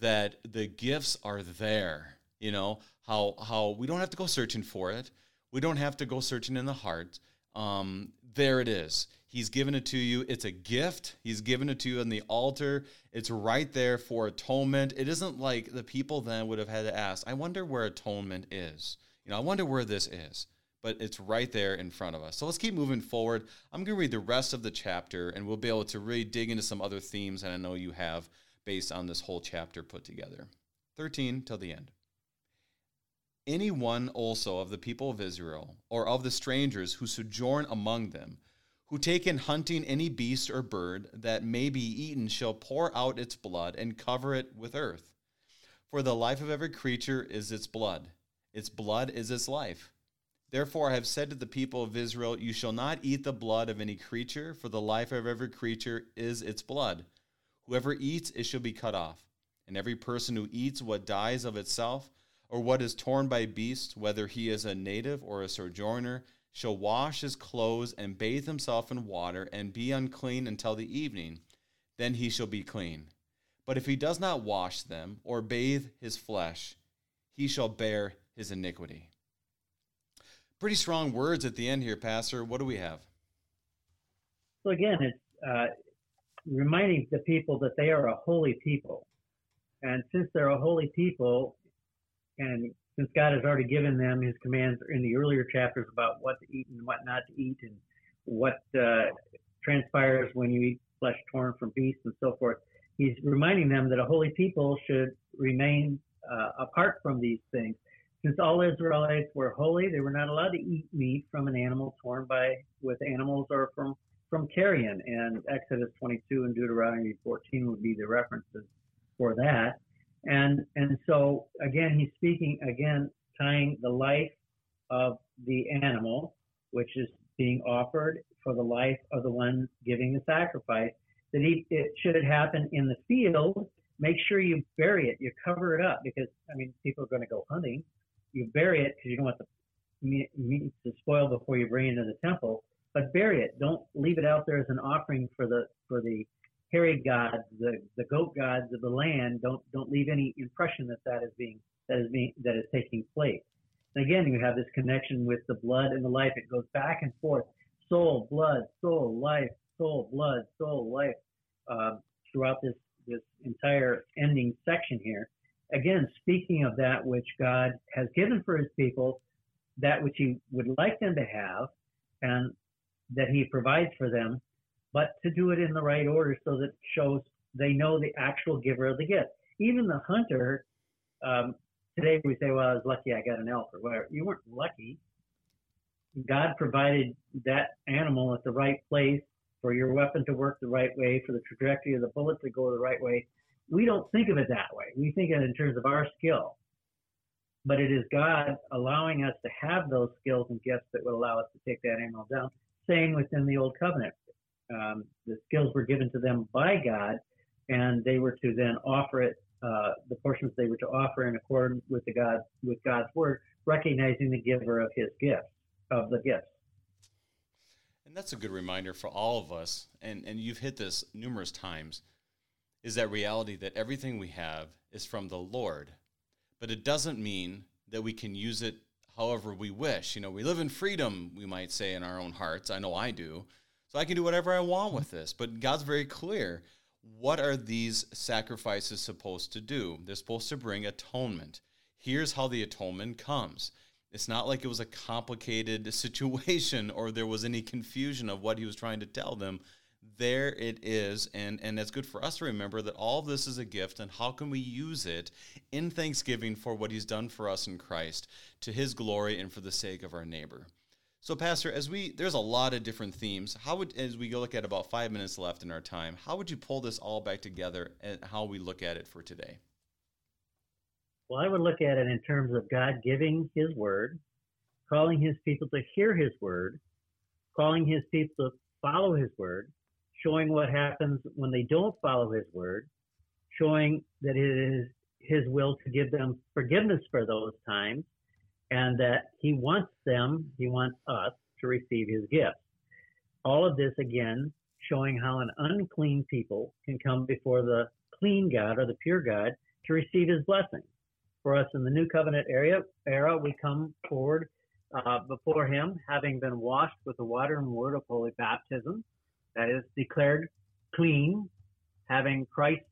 that the gifts are there you know how how we don't have to go searching for it. We don't have to go searching in the heart. Um, there it is. He's given it to you. It's a gift. He's given it to you on the altar. It's right there for atonement. It isn't like the people then would have had to ask, I wonder where atonement is. You know, I wonder where this is. But it's right there in front of us. So let's keep moving forward. I'm going to read the rest of the chapter and we'll be able to really dig into some other themes that I know you have based on this whole chapter put together. 13 till the end any one also of the people of Israel, or of the strangers who sojourn among them, who take in hunting any beast or bird that may be eaten, shall pour out its blood and cover it with earth. For the life of every creature is its blood, its blood is its life. Therefore I have said to the people of Israel, You shall not eat the blood of any creature, for the life of every creature is its blood. Whoever eats, it shall be cut off. And every person who eats what dies of itself, or what is torn by beasts, whether he is a native or a sojourner, shall wash his clothes and bathe himself in water and be unclean until the evening. Then he shall be clean. But if he does not wash them or bathe his flesh, he shall bear his iniquity. Pretty strong words at the end here, Pastor. What do we have? So, again, it's uh, reminding the people that they are a holy people. And since they're a holy people, and since God has already given them his commands in the earlier chapters about what to eat and what not to eat and what uh, transpires when you eat flesh torn from beasts and so forth, he's reminding them that a holy people should remain uh, apart from these things. Since all Israelites were holy, they were not allowed to eat meat from an animal torn by with animals or from from carrion. And Exodus 22 and Deuteronomy 14 would be the references for that. And and so again, he's speaking again, tying the life of the animal, which is being offered for the life of the one giving the sacrifice. That he, it should happen in the field, make sure you bury it, you cover it up because I mean people are going to go hunting. You bury it because you don't want the meat to spoil before you bring it into the temple. But bury it. Don't leave it out there as an offering for the for the gods, the, the goat gods of the land, don't don't leave any impression that that is being that is being that is taking place. And again, you have this connection with the blood and the life. It goes back and forth, soul, blood, soul, life, soul, blood, soul, life, uh, throughout this this entire ending section here. Again, speaking of that which God has given for His people, that which He would like them to have, and that He provides for them but to do it in the right order so that shows they know the actual giver of the gift. Even the hunter, um, today we say, well, I was lucky I got an elk or whatever. You weren't lucky. God provided that animal at the right place for your weapon to work the right way, for the trajectory of the bullet to go the right way. We don't think of it that way. We think of it in terms of our skill. But it is God allowing us to have those skills and gifts that would allow us to take that animal down. Same within the old covenant um, the skills were given to them by God, and they were to then offer it, uh, the portions they were to offer in accordance with the God with God's word, recognizing the giver of His gifts of the gifts. And that's a good reminder for all of us, and, and you've hit this numerous times, is that reality that everything we have is from the Lord. But it doesn't mean that we can use it however we wish. You know, we live in freedom, we might say, in our own hearts. I know I do. I can do whatever I want with this. But God's very clear. What are these sacrifices supposed to do? They're supposed to bring atonement. Here's how the atonement comes. It's not like it was a complicated situation or there was any confusion of what he was trying to tell them. There it is, and, and it's good for us to remember that all this is a gift, and how can we use it in thanksgiving for what he's done for us in Christ, to his glory and for the sake of our neighbor. So, Pastor, as we there's a lot of different themes. How would as we go look at about five minutes left in our time, how would you pull this all back together and how we look at it for today? Well, I would look at it in terms of God giving His word, calling His people to hear His word, calling His people to follow His word, showing what happens when they don't follow His word, showing that it is His will to give them forgiveness for those times, and that He wants them, He wants us to receive His gifts. All of this, again, showing how an unclean people can come before the clean God or the pure God to receive His blessing for us in the New Covenant area, era, we come forward uh, before Him, having been washed with the water and word of holy baptism, that is declared clean, having Christ's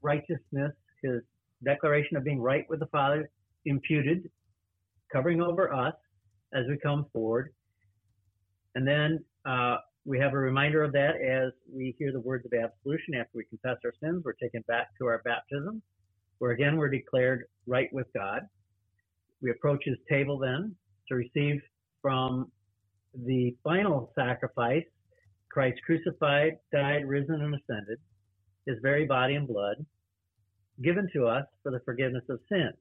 righteousness, His declaration of being right with the Father, imputed, covering over us as we come forward. And then uh, we have a reminder of that as we hear the words of absolution after we confess our sins. We're taken back to our baptism where again we're declared right with God. We approach his table then to receive from the final sacrifice, Christ crucified, died, risen, and ascended, his very body and blood, given to us for the forgiveness of sins.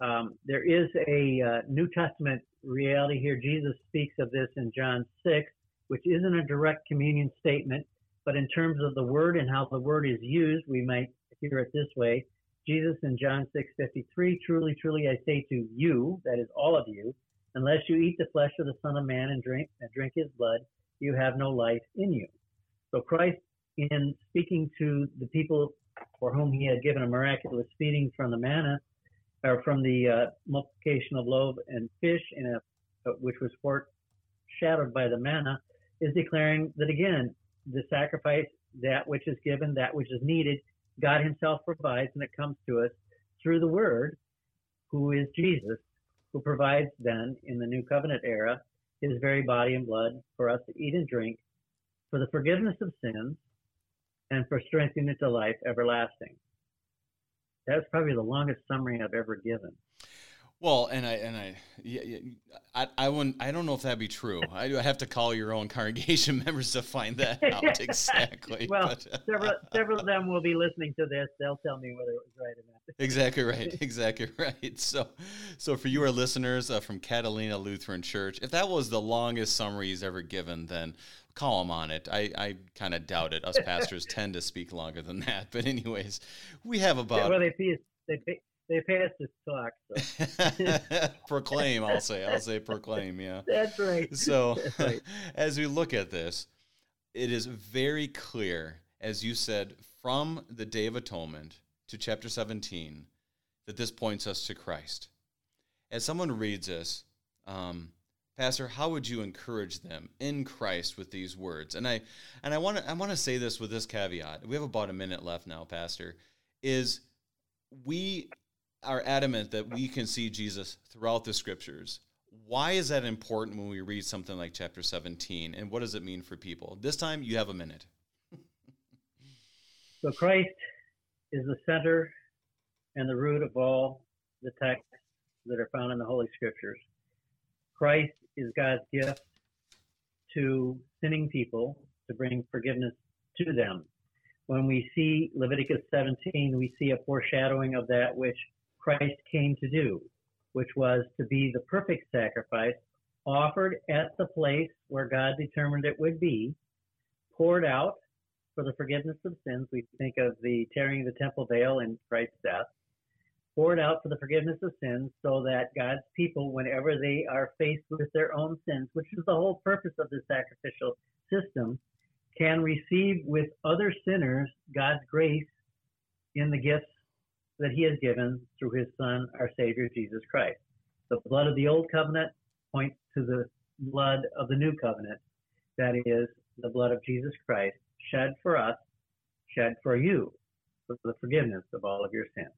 Um, there is a uh, New Testament reality here. Jesus speaks of this in John 6, which isn't a direct communion statement, but in terms of the word and how the word is used, we might hear it this way. Jesus in John 6:53, truly, truly, I say to you, that is all of you, unless you eat the flesh of the Son of Man and drink and drink His blood, you have no life in you. So Christ, in speaking to the people for whom He had given a miraculous feeding from the manna, or from the uh, multiplication of loaves and fish, in a, uh, which was foreshadowed by the manna, is declaring that again, the sacrifice, that which is given, that which is needed, God Himself provides, and it comes to us through the Word, who is Jesus, who provides then in the New Covenant era His very body and blood for us to eat and drink for the forgiveness of sins and for strengthening to life everlasting. That's probably the longest summary I've ever given. Well, and I and I, yeah, yeah, I, I wouldn't. I don't know if that'd be true. I do I have to call your own congregation members to find that out exactly. well, but, several several of them will be listening to this. They'll tell me whether it was right or not. exactly right. Exactly right. So, so for you, our listeners uh, from Catalina Lutheran Church, if that was the longest summary he's ever given, then him on it. I, I kind of doubt it. Us pastors tend to speak longer than that. But anyways, we have about. Yeah, well, they, pay, they, pay, they passed this talk. So. proclaim, I'll say. I'll say proclaim. Yeah. That's right. So, That's right. as we look at this, it is very clear, as you said, from the Day of Atonement to chapter 17, that this points us to Christ. As someone reads this, um, Pastor, how would you encourage them in Christ with these words? And I and I want to I want to say this with this caveat. We have about a minute left now, Pastor. Is we are adamant that we can see Jesus throughout the scriptures. Why is that important when we read something like chapter 17? And what does it mean for people? This time you have a minute. so Christ is the center and the root of all the texts that are found in the Holy Scriptures. Christ is God's gift to sinning people to bring forgiveness to them. When we see Leviticus 17, we see a foreshadowing of that which Christ came to do, which was to be the perfect sacrifice offered at the place where God determined it would be, poured out for the forgiveness of sins. We think of the tearing of the temple veil in Christ's death. Poured out for the forgiveness of sins so that God's people, whenever they are faced with their own sins, which is the whole purpose of the sacrificial system, can receive with other sinners God's grace in the gifts that he has given through his son, our Savior, Jesus Christ. The blood of the old covenant points to the blood of the new covenant, that is, the blood of Jesus Christ, shed for us, shed for you, for the forgiveness of all of your sins.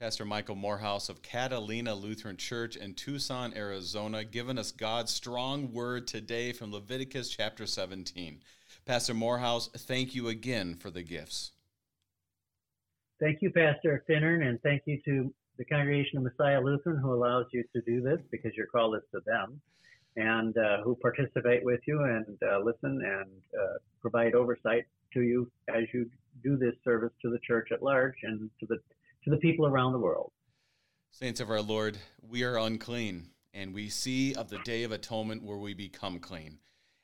Pastor Michael Morehouse of Catalina Lutheran Church in Tucson, Arizona, giving us God's strong word today from Leviticus chapter 17. Pastor Morehouse, thank you again for the gifts. Thank you, Pastor Finnern, and thank you to the Congregation of Messiah Lutheran who allows you to do this because your call is to them and uh, who participate with you and uh, listen and uh, provide oversight to you as you do this service to the church at large and to the to the people around the world. Saints of our Lord, we are unclean, and we see of the day of atonement where we become clean.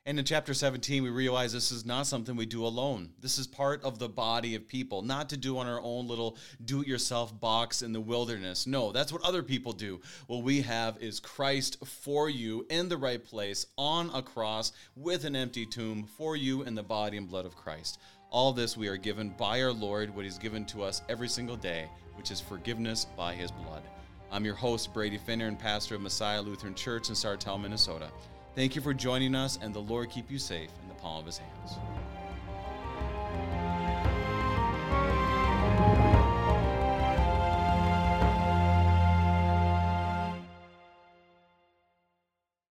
And in chapter 17, we realize this is not something we do alone. This is part of the body of people, not to do on our own little do it yourself box in the wilderness. No, that's what other people do. What we have is Christ for you in the right place on a cross with an empty tomb for you in the body and blood of Christ. All this we are given by our Lord, what He's given to us every single day, which is forgiveness by His blood. I'm your host, Brady Finnern, and pastor of Messiah Lutheran Church in Sartell, Minnesota. Thank you for joining us, and the Lord keep you safe in the palm of his hands.